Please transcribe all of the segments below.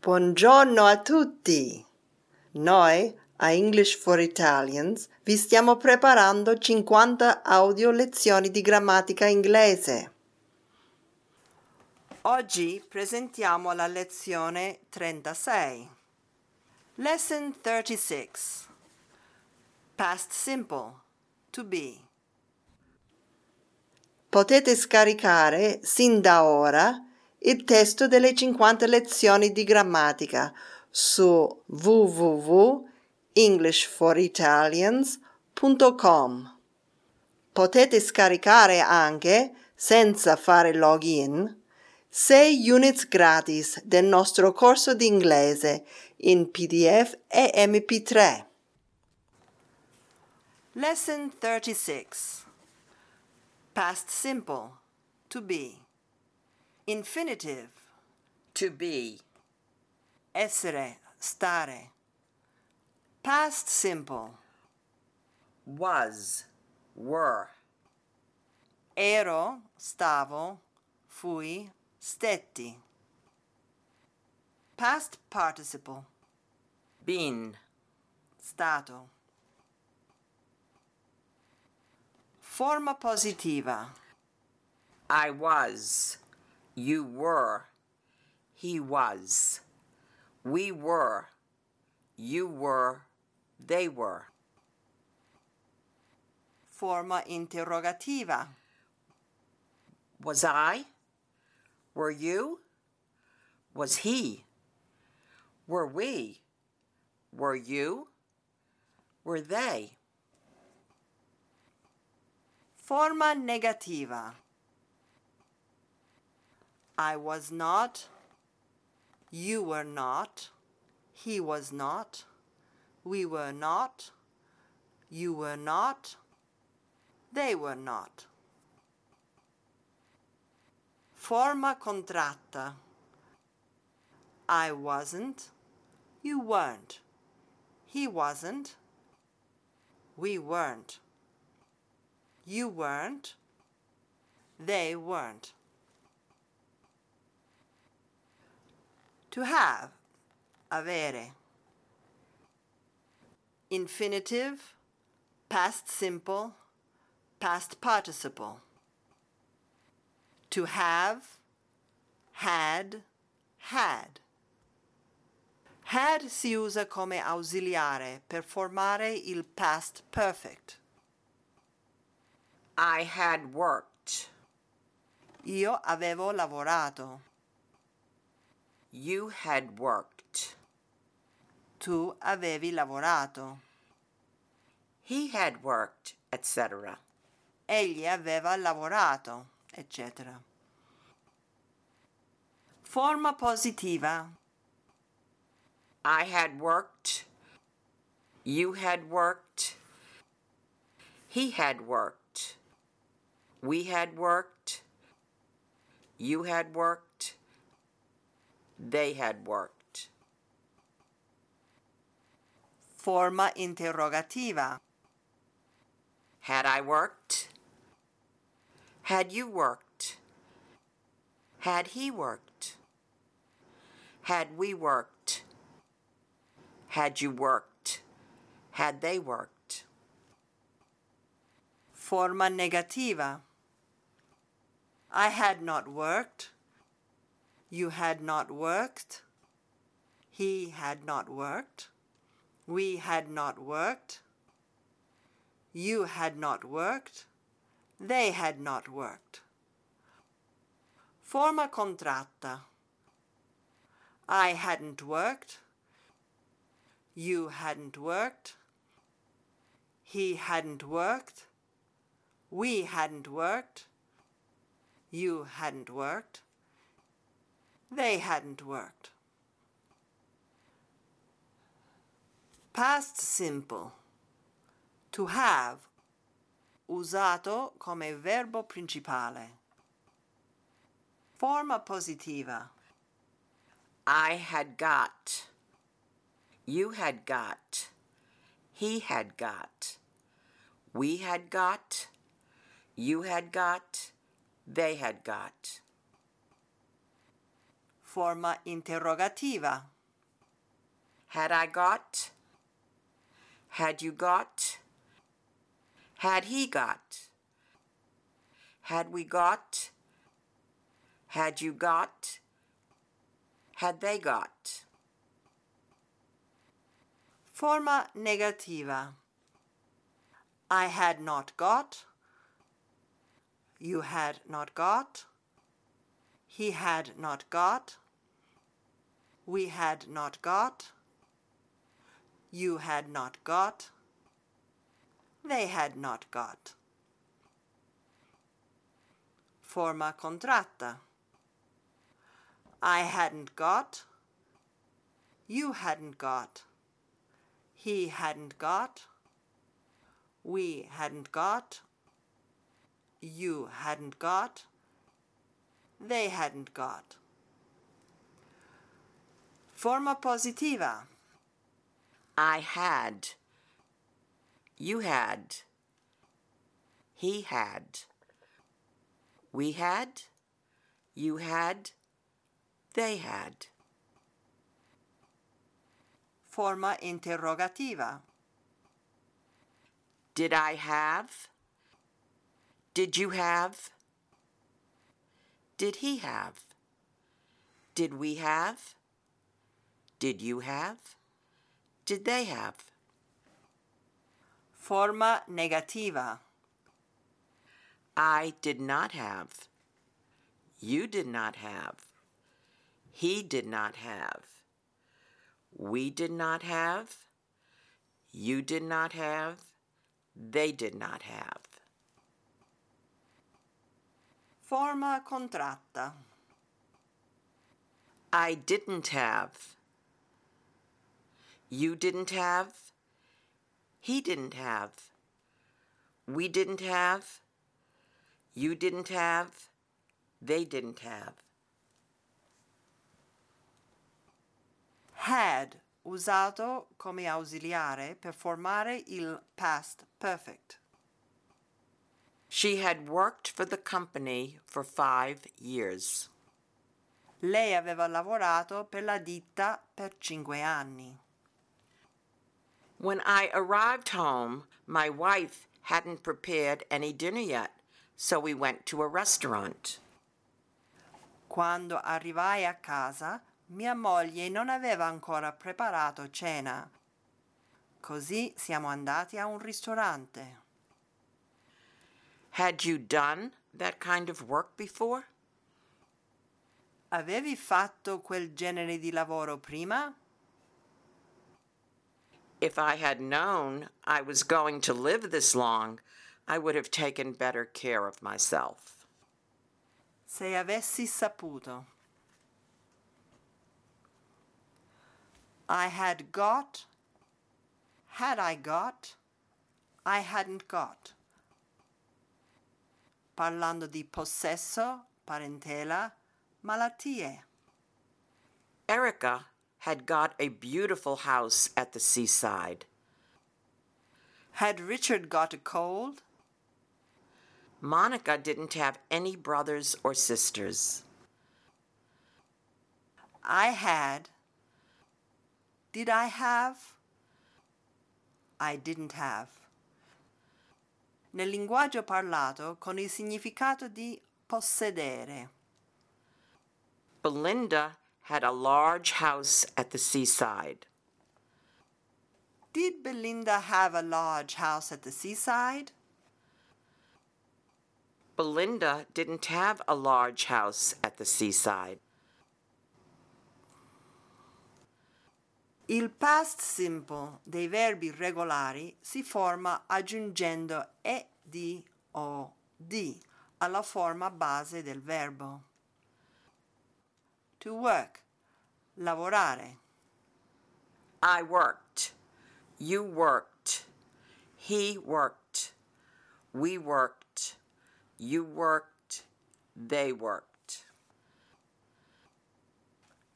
Buongiorno a tutti! Noi, a English for Italians, vi stiamo preparando 50 audio lezioni di grammatica inglese. Oggi presentiamo la lezione 36. Lesson 36. Past Simple. To be. Potete scaricare sin da ora il testo delle 50 lezioni di grammatica su www.englishforitalians.com. Potete scaricare anche, senza fare login, 6 units gratis del nostro corso di inglese in PDF e MP3. Lesson 36 Past Simple To be Infinitive To be. Essere, stare. Past simple. Was. Were. Ero, stavo, fui, stetti. Past participle. Been. Stato. Forma positiva. I was. You were. He was. We were. You were. They were. Forma interrogativa. Was I? Were you? Was he? Were we? Were you? Were they? Forma negativa. I was not. You were not. He was not. We were not. You were not. They were not. Forma contratta. I wasn't. You weren't. He wasn't. We weren't. You weren't. They weren't. To have. Avere. Infinitive. Past simple. Past participle. To have. Had. Had. Had si usa come ausiliare per formare il past perfect. I had worked. Io avevo lavorato. You had worked. Tu avevi lavorato. He had worked, etc. Egli aveva lavorato, etc. Forma positiva. I had worked. You had worked. He had worked. We had worked. You had worked. They had worked. Forma interrogativa. Had I worked? Had you worked? Had he worked? Had we worked? Had you worked? Had they worked? Forma negativa. I had not worked. You had not worked. He had not worked. We had not worked. You had not worked. They had not worked. Forma contratta. I hadn't worked. You hadn't worked. He hadn't worked. We hadn't worked. You hadn't worked. They hadn't worked. Past simple. To have. Usato come verbo principale. Forma positiva. I had got. You had got. He had got. We had got. You had got. They had got. Forma interrogativa. Had I got? Had you got? Had he got? Had we got? Had you got? Had they got? Forma negativa. I had not got. You had not got. He had not got. We had not got. You had not got. They had not got. Forma contratta. I hadn't got. You hadn't got. He hadn't got. We hadn't got. You hadn't got. They hadn't got. Forma positiva. I had. You had. He had. We had. You had. They had. Forma interrogativa. Did I have? Did you have? Did he have? Did we have? Did you have? Did they have? Forma negativa. I did not have. You did not have. He did not have. We did not have. You did not have. They did not have. Forma contratta. I didn't have. You didn't have. He didn't have. We didn't have. You didn't have. They didn't have. Had usato come ausiliare per formare il past perfect. She had worked for the company for five years. Lei aveva lavorato per la ditta per cinque anni. When I arrived home, my wife hadn't prepared any dinner yet, so we went to a restaurant. Quando arrivai a casa, mia moglie non aveva ancora preparato cena. Così siamo andati a un ristorante. Had you done that kind of work before? Avevi fatto quel genere di lavoro prima? If I had known I was going to live this long, I would have taken better care of myself. Se avessi saputo. I had got. Had I got? I hadn't got. Parlando di possesso, parentela, malattie. Erica had got a beautiful house at the seaside. Had Richard got a cold? Monica didn't have any brothers or sisters. I had. Did I have? I didn't have. Nel linguaggio parlato con il significato di possedere. Belinda had a large house at the seaside. Did Belinda have a large house at the seaside? Belinda didn't have a large house at the seaside. Il past simple dei verbi regolari si forma aggiungendo e di o di alla forma base del verbo. To work, lavorare. I worked. You worked. He worked. We worked. You worked. They worked.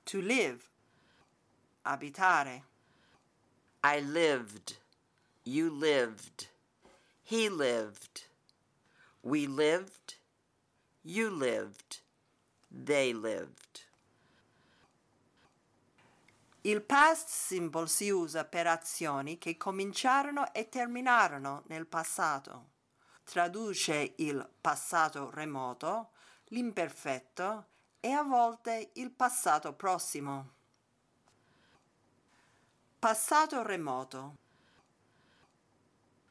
To live, abitare. I lived. You lived. He lived. We lived. You lived. They lived. Il past simple si usa per azioni che cominciarono e terminarono nel passato. Traduce il passato remoto, l'imperfetto e a volte il passato prossimo. Passato remoto.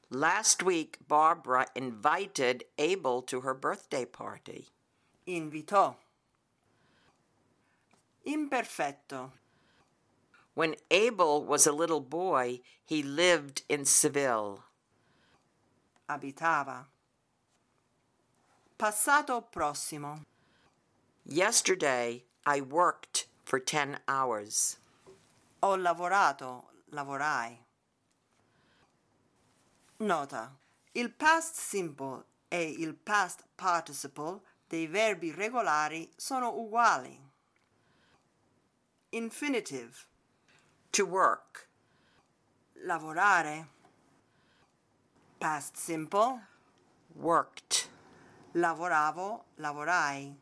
Last week, Barbara invited Abel to her birthday party. Invitò. Imperfetto. When Abel was a little boy, he lived in Seville. Abitava. Passato prossimo. Yesterday, I worked for 10 hours. Ho lavorato, lavorai. Nota. Il past simple e il past participle dei verbi regolari sono uguali. Infinitive. To work. Lavorare. Past simple. Worked. Lavoravo, lavorai.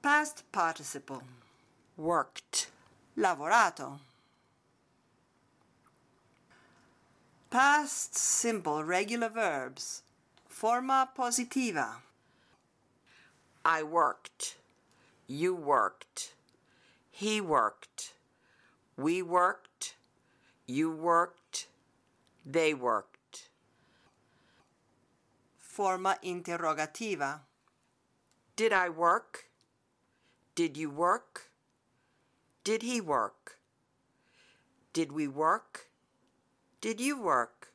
Past participle. Worked. Lavorato. Past simple regular verbs. Forma positiva. I worked. You worked. He worked. We worked. You worked. They worked. Forma interrogativa. Did I work? Did you work? Did he work? Did we work? Did you work?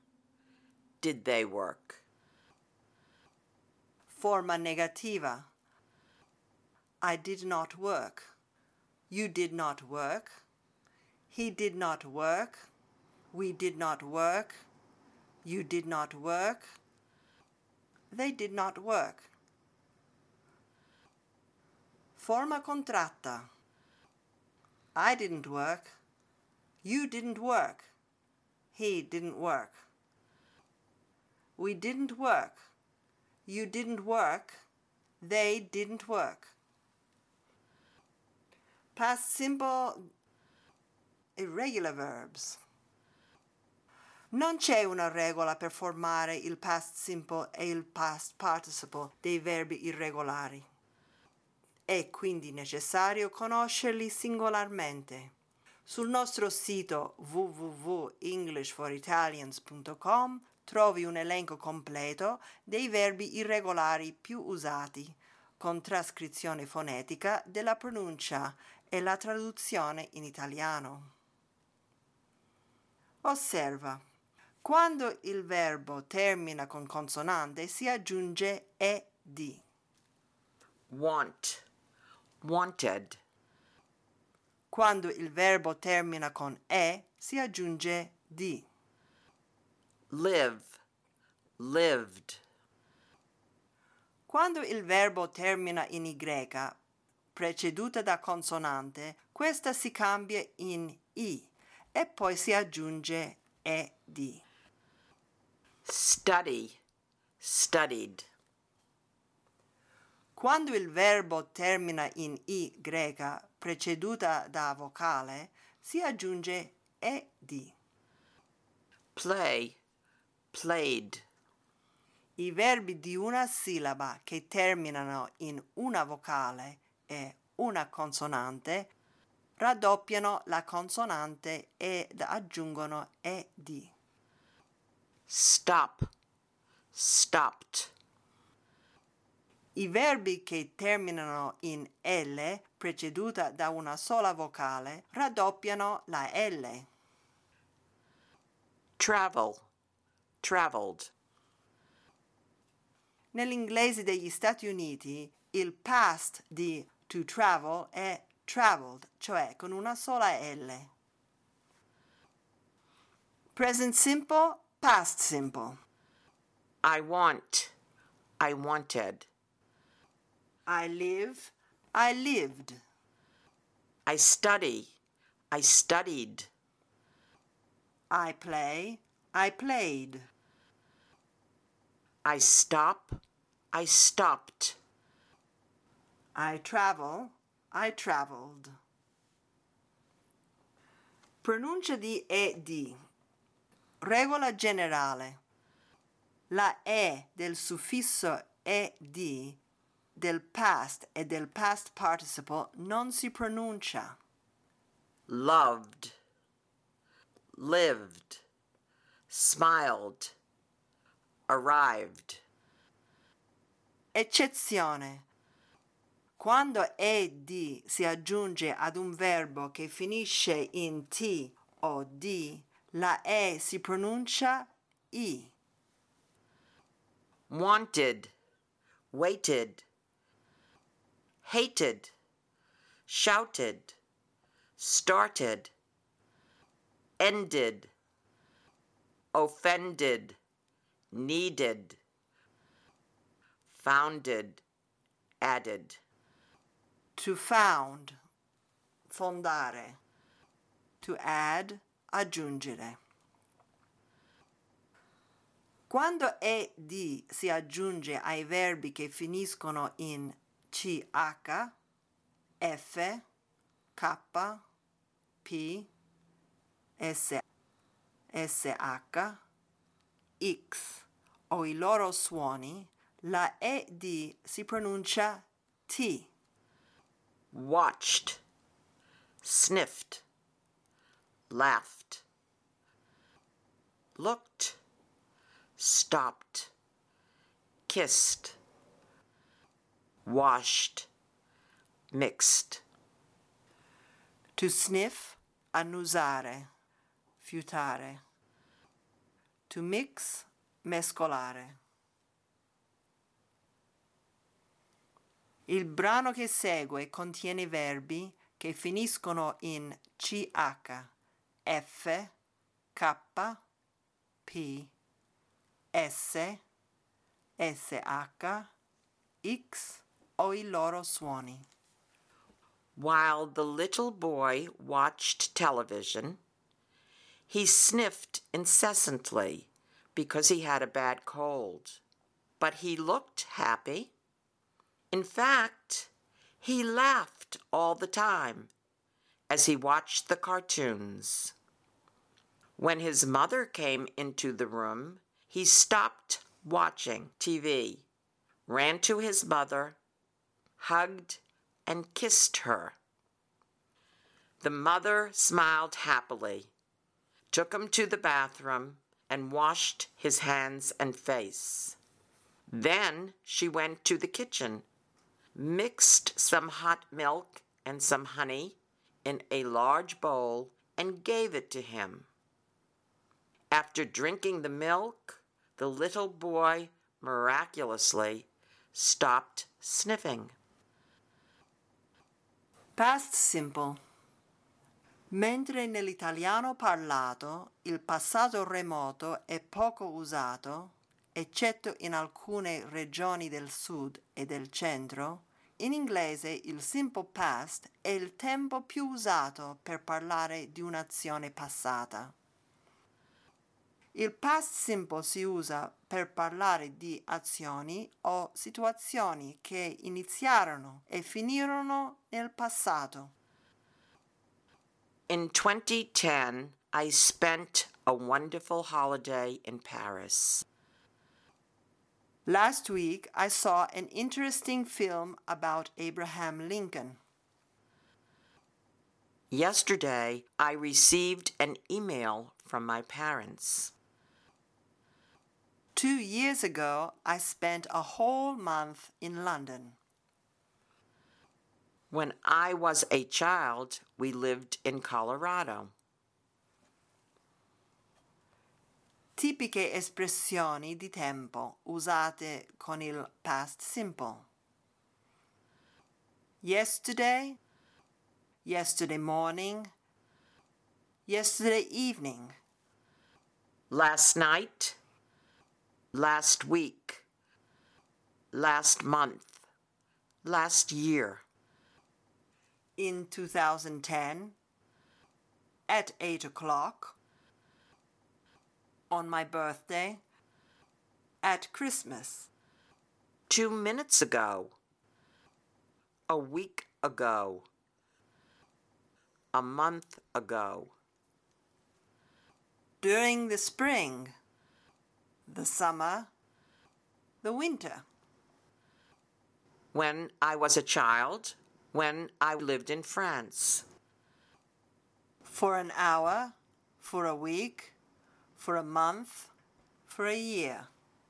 Did they work? Forma negativa. I did not work. You did not work. He did not work. We did not work. You did not work. They did not work. Forma contratta. I didn't work. You didn't work. He didn't work. We didn't work. You didn't work. They didn't work. Past simple irregular verbs. Non c'è una regola per formare il past simple e il past participle dei verbi irregolari. È quindi necessario conoscerli singolarmente. Sul nostro sito www.englishforitalians.com trovi un elenco completo dei verbi irregolari più usati, con trascrizione fonetica della pronuncia e la traduzione in italiano. Osserva. Quando il verbo termina con consonante si aggiunge ed. Want. Wanted. Quando il verbo termina con e si aggiunge di. Live. Lived. Quando il verbo termina in y, preceduta da consonante, questa si cambia in i e poi si aggiunge ed. Study. Studied. Quando il verbo termina in y, preceduta da vocale, si aggiunge ed. Play. Played. I verbi di una sillaba che terminano in una vocale e una consonante raddoppiano la consonante ed aggiungono ed. Stop. Stopped. I verbi che terminano in L preceduta da una sola vocale raddoppiano la L. Travel. Traveled. Nell'inglese degli Stati Uniti il past di to travel è traveled, cioè con una sola L. Present simple, past simple. I want. I wanted. I live, I lived. I study. I studied. I play, I played. I stop. I stopped. I travel, I traveled. Pronuncia di e di. Regola generale. La e del suffisso e di del past e del past participle non si pronuncia. loved, lived, smiled, arrived. Eccezione. Quando ed si aggiunge ad un verbo che finisce in t o d, la e si pronuncia i. wanted, waited, hated, shouted, started, ended, offended, needed, founded, added. To found, fondare. To add, aggiungere. Quando ed si aggiunge ai verbi che finiscono in ch, f, k, p, s, sh, x. O i loro suoni, la ed si pronuncia t. watched, sniffed, laughed, looked, stopped, kissed, washed, mixed, To sniff, annusare, fiutare. To mix, mescolare. Il brano che segue contiene verbi che finiscono in ch, f, k, p, s, sh, x o i loro suoni. While the little boy watched television, he sniffed incessantly because he had a bad cold. But he looked happy. In fact, he laughed all the time as he watched the cartoons. When his mother came into the room, he stopped watching TV, ran to his mother, hugged, and kissed her. The mother smiled happily, took him to the bathroom, and washed his hands and face. Then she went to the kitchen, mixed some hot milk and some honey in a large bowl, and gave it to him. After drinking the milk, the little boy miraculously stopped sniffing. Past simple. Mentre nell'italiano parlato il passato remoto è poco usato, eccetto in alcune regioni del sud e del centro, in inglese il simple past è il tempo più usato per parlare di un'azione passata. Il past simple si usa per parlare di azioni o situazioni che iniziarono e finirono nel passato. In 2010, I spent a wonderful holiday in Paris. Last week, I saw an interesting film about Abraham Lincoln. Yesterday, I received an email from my parents. Two years ago, I spent a whole month in London. When I was a child, we lived in Colorado. Tipiche espressioni di tempo usate con il past simple. Yesterday, yesterday morning, yesterday evening, Last night, last week, last month, last year. in 2010, at 8 o'clock, on my birthday, at Christmas, Two minutes ago, a week ago, a month ago. during the spring, the summer, the winter. When I was a child, when I lived in France. For an hour, for a week, for a month, for a year.